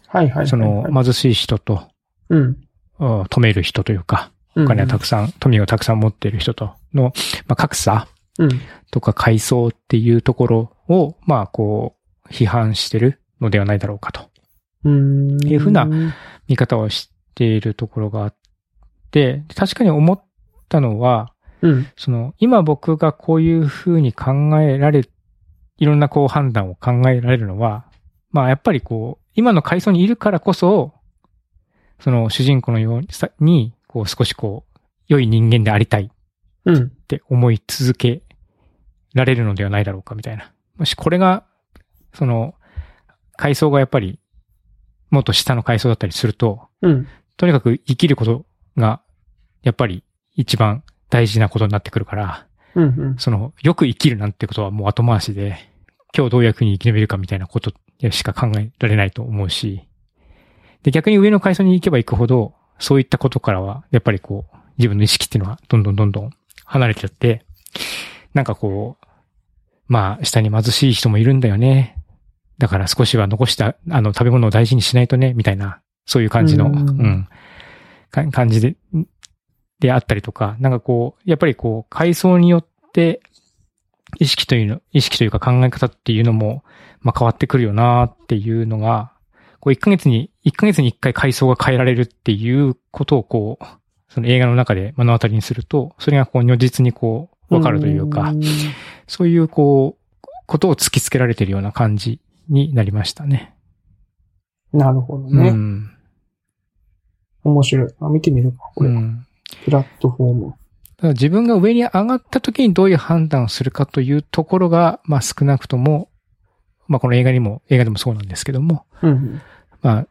[SPEAKER 2] はいはいはいはい。
[SPEAKER 1] その、貧しい人と、
[SPEAKER 2] うん。
[SPEAKER 1] うん止める人というか、お金をたくさん、富をたくさん持っている人との、まあ、格差
[SPEAKER 2] うん。
[SPEAKER 1] とか階層っていうところを、まあこう、批判してるのではないだろうかと。
[SPEAKER 2] うん。
[SPEAKER 1] いうふうな見方をしているところがあって、確かに思ったのは、
[SPEAKER 2] うん。
[SPEAKER 1] その、今僕がこういうふうに考えられ、いろんなこう判断を考えられるのは、まあやっぱりこう、今の階層にいるからこそ、その主人公のようにこう少しこう、良い人間でありたいっ
[SPEAKER 2] うん。
[SPEAKER 1] て思い続けられるのではないだろうかみたいな。もしこれが、その、階層がやっぱり、もっと下の階層だったりすると、
[SPEAKER 2] うん。
[SPEAKER 1] とにかく生きることが、やっぱり一番大事なことになってくるから、
[SPEAKER 2] うん。うん。
[SPEAKER 1] その、よく生きるなんてことはもう後回しで、今日どういうふうに生き延びるかみたいなことしか考えられないと思うし、で、逆に上の階層に行けば行くほど、そういったことからは、やっぱりこう、自分の意識っていうのはどんどんどんどん離れちゃって、なんかこう、まあ、下に貧しい人もいるんだよね。だから少しは残した、あの、食べ物を大事にしないとね、みたいな、そういう感じの、
[SPEAKER 2] う
[SPEAKER 1] うんん、か感じで、であったりとか、なんかこう、やっぱりこう、階層によって、意識というの、意識というか考え方っていうのも、まあ変わってくるよなっていうのが、こう1ヶ月に、1ヶ月に1回階層が変えられるっていうことをこう、その映画の中で目の当たりにすると、それがこう如実にこう、わかるというか、そういうこう、ことを突きつけられているような感じになりましたね。
[SPEAKER 2] なるほど
[SPEAKER 1] う
[SPEAKER 2] ね。
[SPEAKER 1] ん。
[SPEAKER 2] 面白い。あ、見てみるか、これ。
[SPEAKER 1] うん
[SPEAKER 2] プラットフォーム。
[SPEAKER 1] だから自分が上に上がった時にどういう判断をするかというところが、まあ少なくとも、まあこの映画にも、映画でもそうなんですけども、
[SPEAKER 2] うん。
[SPEAKER 1] まあ、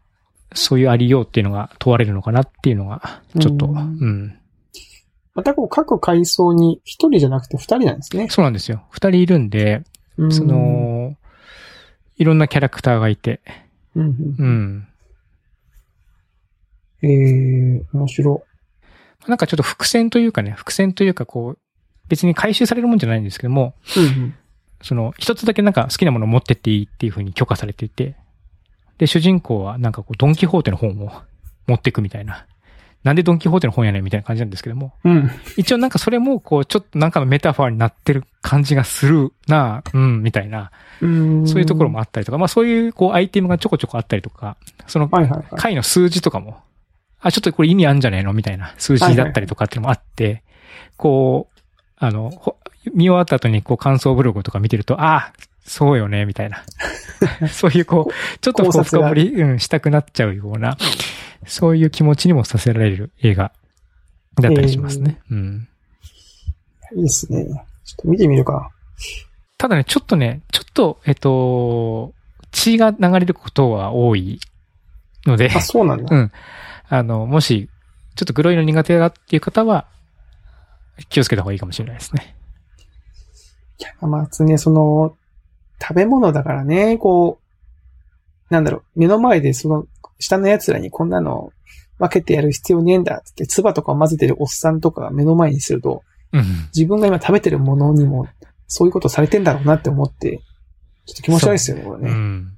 [SPEAKER 1] そういうありようっていうのが問われるのかなっていうのが、ちょっと、
[SPEAKER 2] う
[SPEAKER 1] うんん。
[SPEAKER 2] またこう、各階層に一人じゃなくて二人なんですね。
[SPEAKER 1] そうなんですよ。二人いるんで、
[SPEAKER 2] うん
[SPEAKER 1] そ、の、いろんなキャラクターがいて、
[SPEAKER 2] うん
[SPEAKER 1] うん。
[SPEAKER 2] うん。えー、面白。
[SPEAKER 1] なんかちょっと伏線というかね、伏線というかこう、別に回収されるもんじゃないんですけども、
[SPEAKER 2] うん
[SPEAKER 1] その、一つだけなんか好きなものを持ってっていいっていう風に許可されていて、で、主人公はなんかこう、ドンキホーテの本を持っていくみたいな。なんでドンキホーテの本やねんみたいな感じなんですけども、
[SPEAKER 2] うん。うん。
[SPEAKER 1] 一応なんかそれもこう、ちょっとなんかのメタファーになってる感じがするなうん、みたいな、
[SPEAKER 2] うん
[SPEAKER 1] そういうところもあったりとか、まあそういうこう、アイテムがちょこちょこあったりとか、その。回の数字とかも、あ、ちょっとこれ意味あんじゃねえの？みたいな数字だったりとかっていうのもあって、こう、あの、ほ見終わった後にこう感想ブログとか見てると、ああ、そうよね、みたいな。そういうこう、ちょっとこう深掘り、うん、したくなっちゃうような、そういう気持ちにもさせられる映画だったりしますね。うん。
[SPEAKER 2] いいですね。ちょっと見てみるか。
[SPEAKER 1] ただね、ちょっとね、ちょっと、えっと、血が流れることは多いので、
[SPEAKER 2] あ、そうなんだ。
[SPEAKER 1] うん。あの、もし、ちょっと黒いの苦手だっていう方は、気をつけた方がいいかもしれないですね。
[SPEAKER 2] いや、まずね、その、食べ物だからね、こう、なんだろう、目の前でその、下の奴らにこんなの分けてやる必要ねえんだって唾とか混ぜてるおっさんとかが目の前にすると、
[SPEAKER 1] うん。
[SPEAKER 2] 自分が今食べてるものにも、そういうことされてんだろうなって思って、ちょっと気持ち悪いですよね、これ
[SPEAKER 1] う
[SPEAKER 2] ね。
[SPEAKER 1] ん。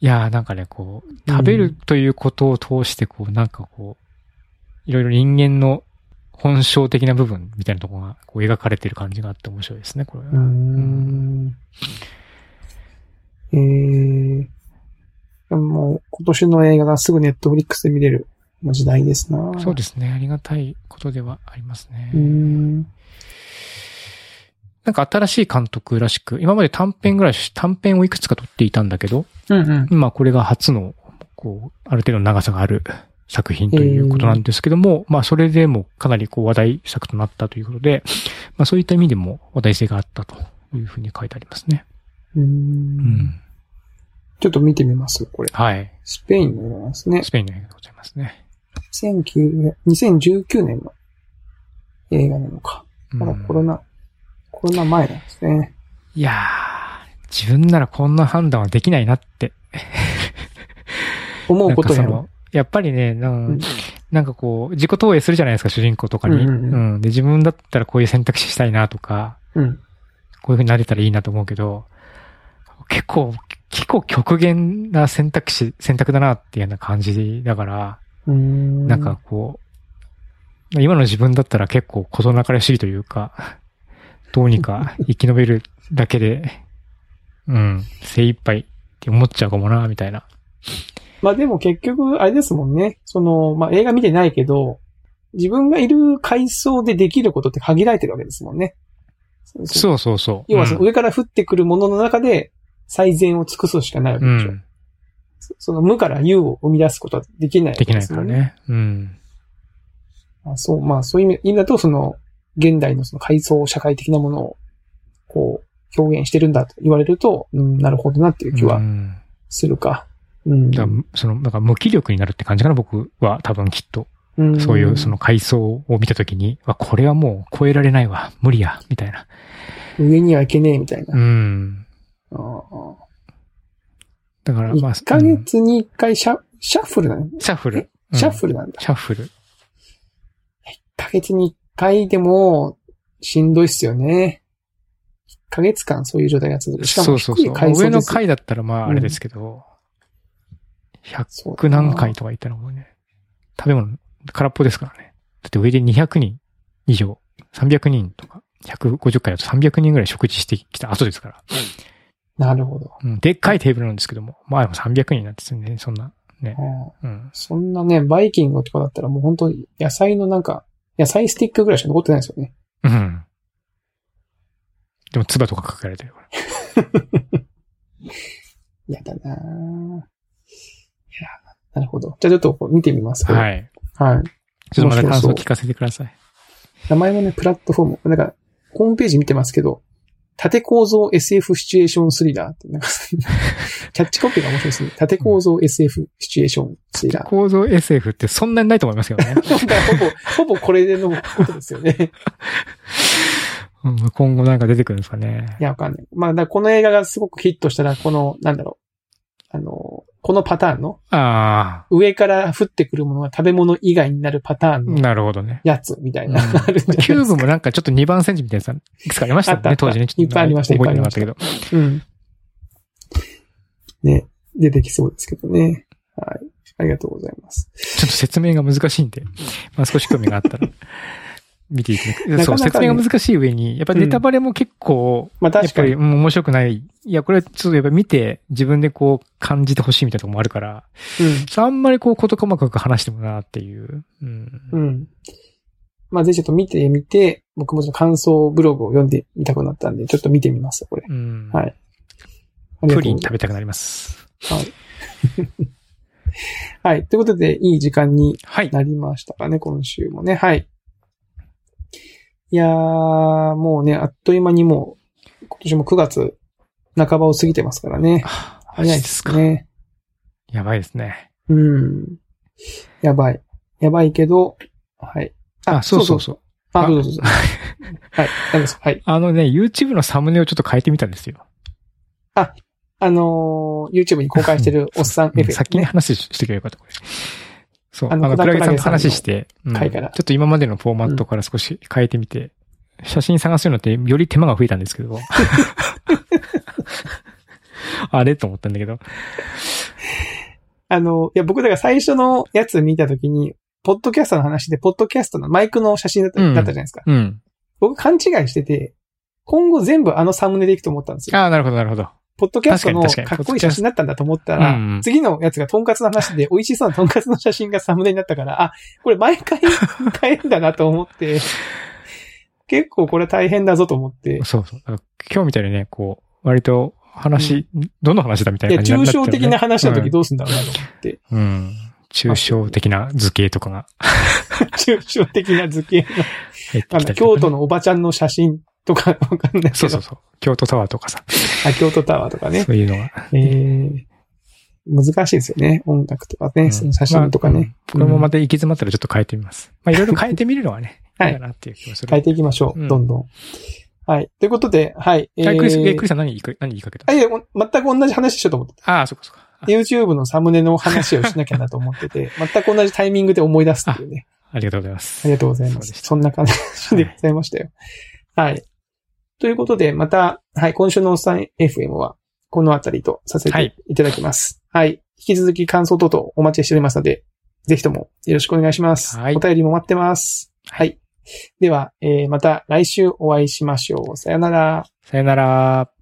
[SPEAKER 1] いやーなんかね、こう、食べるということを通して、こう、なんかこう、いろいろ人間の本性的な部分みたいなところが、こう、描かれてる感じがあって面白いですね、これは。
[SPEAKER 2] うーん。えー、でももう今年の映画がすぐネットフリックスで見れる時代ですな。
[SPEAKER 1] そうですね。ありがたいことではありますね。
[SPEAKER 2] うーん。
[SPEAKER 1] なんか新しい監督らしく、今まで短編ぐらいし、短編をいくつか撮っていたんだけど、
[SPEAKER 2] うんうん。
[SPEAKER 1] 今これが初の、こう、ある程度の長さがある作品ということなんですけども、まあそれでもかなりこう話題作となったということで、まあそういった意味でも話題性があったというふうに書いてありますね。
[SPEAKER 2] うー
[SPEAKER 1] うんん。
[SPEAKER 2] ちょっと見てみます、これ。
[SPEAKER 1] はい。
[SPEAKER 2] スペインの映画なんですね。
[SPEAKER 1] スペインの映画でございますね。
[SPEAKER 2] 19 2019年の映画なのか。
[SPEAKER 1] うん
[SPEAKER 2] まだコロナ、コロナ前なんですね。
[SPEAKER 1] いやー、自分ならこんな判断はできないなって。
[SPEAKER 2] 思うことやろ
[SPEAKER 1] なんかその。やっぱりね、なんかこう、自己投影するじゃないですか、主人公とかに。
[SPEAKER 2] うんうんうん
[SPEAKER 1] うん。で、自分だったらこういう選択肢したいなとか、
[SPEAKER 2] うん。
[SPEAKER 1] こういう風になれたらいいなと思うけど、結構、結構極限な選択肢、選択だなっていうような感じだから、
[SPEAKER 2] ん。
[SPEAKER 1] なんかこう、今の自分だったら結構事なかれしいというか、どうにか生き延びるだけで、うん、精一杯って思っちゃうかもな、みたいな。
[SPEAKER 2] まあでも結局、あれですもんね。その、まあ映画見てないけど、自分がいる階層でできることって限られてるわけですもんね。そう
[SPEAKER 1] そうそう。
[SPEAKER 2] 要はその
[SPEAKER 1] うん
[SPEAKER 2] 上から降ってくるものの中で最善を尽くすしかないわけ
[SPEAKER 1] う
[SPEAKER 2] でしょ。
[SPEAKER 1] ん。
[SPEAKER 2] そその無から有を生み出すことはできないわけ
[SPEAKER 1] できない
[SPEAKER 2] ですもんね。
[SPEAKER 1] からね。うん。
[SPEAKER 2] あそう、まあそういう意味だと、その、現代のその階層社会的なものを、こう、表現してるんだと言われると、うん、なるほどなっていう気は
[SPEAKER 1] うん
[SPEAKER 2] するか。うん。
[SPEAKER 1] うん、その、なんか無気力になるって感じかな、僕は多分きっと。そういうその階層を見たときに、わ、これはもう超えられないわ、無理や、みたいな。
[SPEAKER 2] 上には行けねえ、みたいな。
[SPEAKER 1] うん。
[SPEAKER 2] あ
[SPEAKER 1] だから、まあ。
[SPEAKER 2] 1ヶ月に1回シャ,、シャッフルなの？
[SPEAKER 1] シャッフル、
[SPEAKER 2] シャッフルなんだ。
[SPEAKER 1] シャッフル。
[SPEAKER 2] 1ヶ月に1回でも、しんどいっすよね。1ヶ月間そういう状態が続く。しかも
[SPEAKER 1] そうそうそう。上の階だったらまああれですけど、
[SPEAKER 2] うん100
[SPEAKER 1] 何回とか言ったのもね、食べ物空っぽですからね。だって上で200人以上、300人とか、150回だと300人ぐらい食事してきた後ですから。
[SPEAKER 2] なるほど。
[SPEAKER 1] うん、でっかいテーブルなんですけども、まあでも300人なんですよね、そんな。ね。うん、
[SPEAKER 2] そんなね、バイキングとかだったらもう本当に野菜のなんか、野菜スティックぐらいしか残ってないですよね。
[SPEAKER 1] うん。でも、唾とかかけられてるから。
[SPEAKER 2] やだななるほど。じゃあちょっと見てみます。
[SPEAKER 1] はい。
[SPEAKER 2] はい。
[SPEAKER 1] ちょっとまた感想聞かせてください。
[SPEAKER 2] 名前もね、プラットフォーム。なんか、ホームページ見てますけど、縦構造 SF シチュエーションスリラーって、なんか、キャッチコピーが面白いですね。縦構造 SF シチュエーションスリラー。
[SPEAKER 1] 構造 SF ってそんなにないと思いますけどね。
[SPEAKER 2] ほぼ、ほぼこれでのことですよね。
[SPEAKER 1] うん今後なんか出てくるんですかね
[SPEAKER 2] い。や、わかんない。まあ、この映画がすごくヒットしたら、この、なんだろう。あの、このパターンの、
[SPEAKER 1] あ
[SPEAKER 2] 上から降ってくるものが食べ物以外になるパターン
[SPEAKER 1] あ、
[SPEAKER 2] の
[SPEAKER 1] なるほどね。
[SPEAKER 2] やつみたい
[SPEAKER 1] うん
[SPEAKER 2] な。
[SPEAKER 1] キューブもなんかちょっと2番センチみたいなやついくつかありましたもんね、当時ね。
[SPEAKER 2] いっぱいありました
[SPEAKER 1] 覚えてなかったけど。
[SPEAKER 2] うん。ね、出てきそうですけどね。はい。ありがとうございます。
[SPEAKER 1] ちょっと説明が難しいんで、まあ少し興味があったら、見ていく。
[SPEAKER 2] なかなかね
[SPEAKER 1] そう、説明が難しい上に、やっぱネタバレも結構、
[SPEAKER 2] まあ確かに
[SPEAKER 1] やっぱり、うん面白くない。いや、これちょっとやっぱ見て、自分でこう感じてほしいみたいなところもあるから、
[SPEAKER 2] うん。
[SPEAKER 1] あんまりこうこと細かく話してもなっていう。うん。
[SPEAKER 2] うん。まあ、ぜひちょっと見てみて、僕もちょっと感想ブログを読んでみたくなったんで、ちょっと見てみます、これ。
[SPEAKER 1] うん。
[SPEAKER 2] はい
[SPEAKER 1] プリン食べたくなります。
[SPEAKER 2] はい。はい。ということで、いい時間に
[SPEAKER 1] はい。
[SPEAKER 2] なりましたかね、今週もね。はい。いやー、もうね、あっという間にもう、今年も9月半ばを過ぎてますからね。
[SPEAKER 1] あ
[SPEAKER 2] 早いです。ね。
[SPEAKER 1] やばいですね。
[SPEAKER 2] うん。やばい。やばいけど、はい。
[SPEAKER 1] あ、そうそうそう。
[SPEAKER 2] あ、
[SPEAKER 1] あ
[SPEAKER 2] どうぞどうぞ。はい。何ですかはい。
[SPEAKER 1] あのね、YouTube のサムネをちょっと変えてみたんですよ。
[SPEAKER 2] あのー YouTube に公開してるおっさん
[SPEAKER 1] うん
[SPEAKER 2] F
[SPEAKER 1] 先に
[SPEAKER 2] ね。
[SPEAKER 1] 話ししてくれよかった、これ。そう。あの、クラゲさんと話して、うんちょっと今までのフォーマットから少し変えてみて、写真探すのってより手間が増えたんですけど。あれ？と思ったんだけど。
[SPEAKER 2] あの、いや、僕だから最初のやつ見たときに、ポッドキャストの話で、ポッドキャストのマイクの写真だった,、
[SPEAKER 1] うん
[SPEAKER 2] だったじゃないですか。
[SPEAKER 1] うん。
[SPEAKER 2] 僕勘違いしてて、今後全部あのサムネでいくと思ったんですよ。
[SPEAKER 1] ああ、なるほど、なるほど。
[SPEAKER 2] ポッドキャストの
[SPEAKER 1] 確か
[SPEAKER 2] っこいい写真だったんだと思ったら、
[SPEAKER 1] うん
[SPEAKER 2] 次のやつがトンカツの話で美味しそうなトンカツの写真がサムネになったから、あ、これ毎回変えるんだなと思って、結構これ大変だぞと思って、
[SPEAKER 1] そうそう。今日みたいにね、こう、割と話、どの話だみたいな感じにね。
[SPEAKER 2] 抽象的な話の時どうすんだろうなと思って、
[SPEAKER 1] うん。うん。抽象的な図形とか。が
[SPEAKER 2] 抽象的な図形の、
[SPEAKER 1] 入って
[SPEAKER 2] あの、
[SPEAKER 1] きたりとかね。
[SPEAKER 2] 京都のおばちゃんの写真とかわかんないけど、
[SPEAKER 1] そうそうそう。京都タワーとかさ。
[SPEAKER 2] あ京都タワーとかね
[SPEAKER 1] そ。ういうのが。
[SPEAKER 2] えー、難しいですよね。音楽とかね、
[SPEAKER 1] うん
[SPEAKER 2] その写真とかね。
[SPEAKER 1] まあうんこれもまた行き詰まったらちょっと変えてみます。まあいろいろ変えてみるのはね、
[SPEAKER 2] はい
[SPEAKER 1] いいかなっていう気がする。
[SPEAKER 2] 変えていきましょう。
[SPEAKER 1] うん
[SPEAKER 2] どんどん。はい。ということで、はい。え
[SPEAKER 1] あクリス、え、
[SPEAKER 2] ー
[SPEAKER 1] クリスさん何言いか、何言いかけた？
[SPEAKER 2] あ、いや、もう全く同じ話しようと思って
[SPEAKER 1] ああ、そっかそっか。あ
[SPEAKER 2] YouTube のサムネの話をしなきゃなと思ってて、全く同じタイミングで思い出すっていうね。
[SPEAKER 1] ありがとうございます。
[SPEAKER 2] ありがとうございます。そんな感じでございましたよ。はい。ということで、また、はい、今週のおっさん FM は、このあたりとさせていただきます。はい。引き続き感想等々お待ちしておりますので、ぜひともよろしくお願いします。
[SPEAKER 1] はい
[SPEAKER 2] お便りも待ってます。はい。では、えーまた来週お会いしましょう。さよなら。
[SPEAKER 1] さよなら。